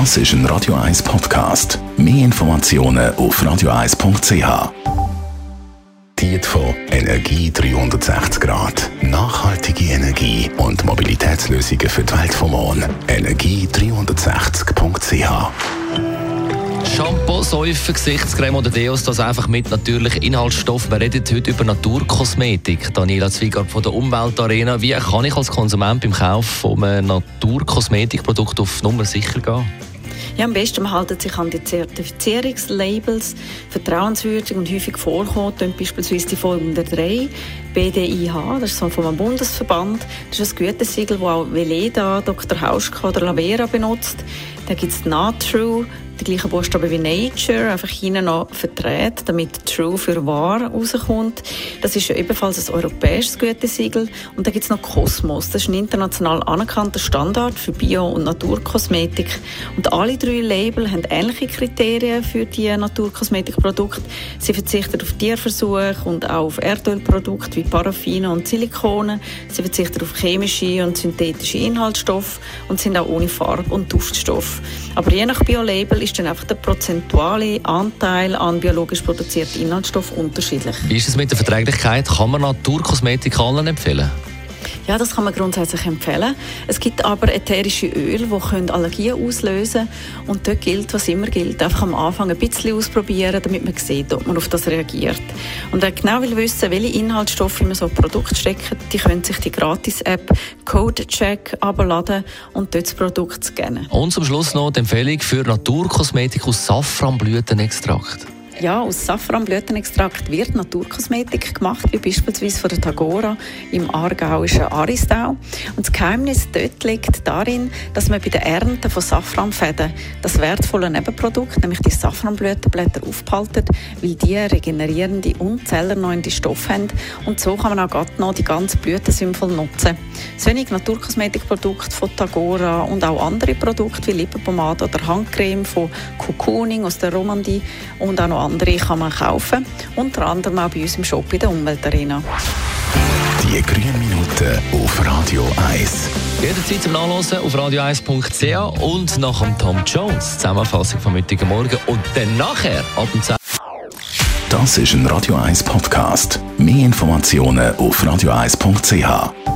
Das ist ein Radio 1 Podcast. Mehr Informationen auf radio1.ch. Diet von Energie 360 Grad. Nachhaltige Energie und Mobilitätslösungen für die Welt vom Mond. Energie360.ch Shampoo, Säufe, Gesichtscreme oder Deos, das einfach mit natürlichen Inhaltsstoffen. Wir reden heute über Naturkosmetik. Daniela Zwiegart von der Umweltarena. Wie kann ich als Konsument beim Kauf von einem Naturkosmetikprodukt auf Nummer sicher gehen? Ja, am besten man haltet sich an die Zertifizierungslabels. Vertrauenswürdig und häufig vorkommen, beispielsweise die folgenden drei. BDIH, das ist so vom Bundesverband. Das ist ein Gütesiegel, das auch Veleda, Dr. Hauschka oder Lavera benutzt. Dann gibt es Natrue, die gleichen Buchstaben wie Nature, einfach hinten noch verdreht, damit True für wahr rauskommt. Das ist ebenfalls ein europäisches Gütesiegel. Und dann gibt es noch Cosmos. Das ist ein international anerkannter Standard für Bio- und Naturkosmetik. Und alle drei Label haben ähnliche Kriterien für die Naturkosmetikprodukte. Sie verzichten auf Tierversuche und auch auf Erdölprodukte wie Paraffine und Silikone. Sie verzichten auf chemische und synthetische Inhaltsstoffe und sind auch ohne Farbe- und Aber je nach Bio-Label ist dann einfach der prozentuale Anteil an biologisch produzierten Inhaltsstoffen unterschiedlich. Wie ist es mit der Verträglichkeit? Kann man Naturkosmetik allen empfehlen? Ja, das kann man grundsätzlich empfehlen. Es gibt aber ätherische Öle, die Allergien auslösen können. Und dort gilt, was immer gilt, einfach am Anfang ein bisschen ausprobieren, damit man sieht, ob man auf das reagiert. Und wer genau will wissen, welche Inhaltsstoffe in so ein Produkt stecken, die können sich die Gratis-App CodeCheck abladen und dort das Produkt scannen. Und zum Schluss noch die Empfehlung für Naturkosmetik aus Safranblütenextrakt. Ja, aus Safranblütenextrakt wird Naturkosmetik gemacht, wie beispielsweise von der Tagora im aargauischen Aristau. Und das Geheimnis dort liegt darin, dass man bei der Ernte von Safranfäden das wertvolle Nebenprodukt, nämlich die Safranblütenblätter, aufpaltet, weil die regenerierende und zellerneuende Stoffe haben. Und so kann man auch gerade noch die ganze Blüte sinnvoll nutzen. Das wenig Naturkosmetikprodukte von Tagora und auch andere Produkte wie Lippenpomade oder Handcreme von Cocooning aus der Romandie und auch noch andere kann man kaufen. Unter anderem auch bei uns im Shop in der Umweltarena. Die grünen Minuten auf Radio 1. Jederzeit zum Nachlesen auf radio1.ch und nach dem Tom Jones Zusammenfassung vom heutigen Morgen und dann nachher ab dem 10. Das ist ein Radio 1 Podcast. Mehr Informationen auf radio1.ch.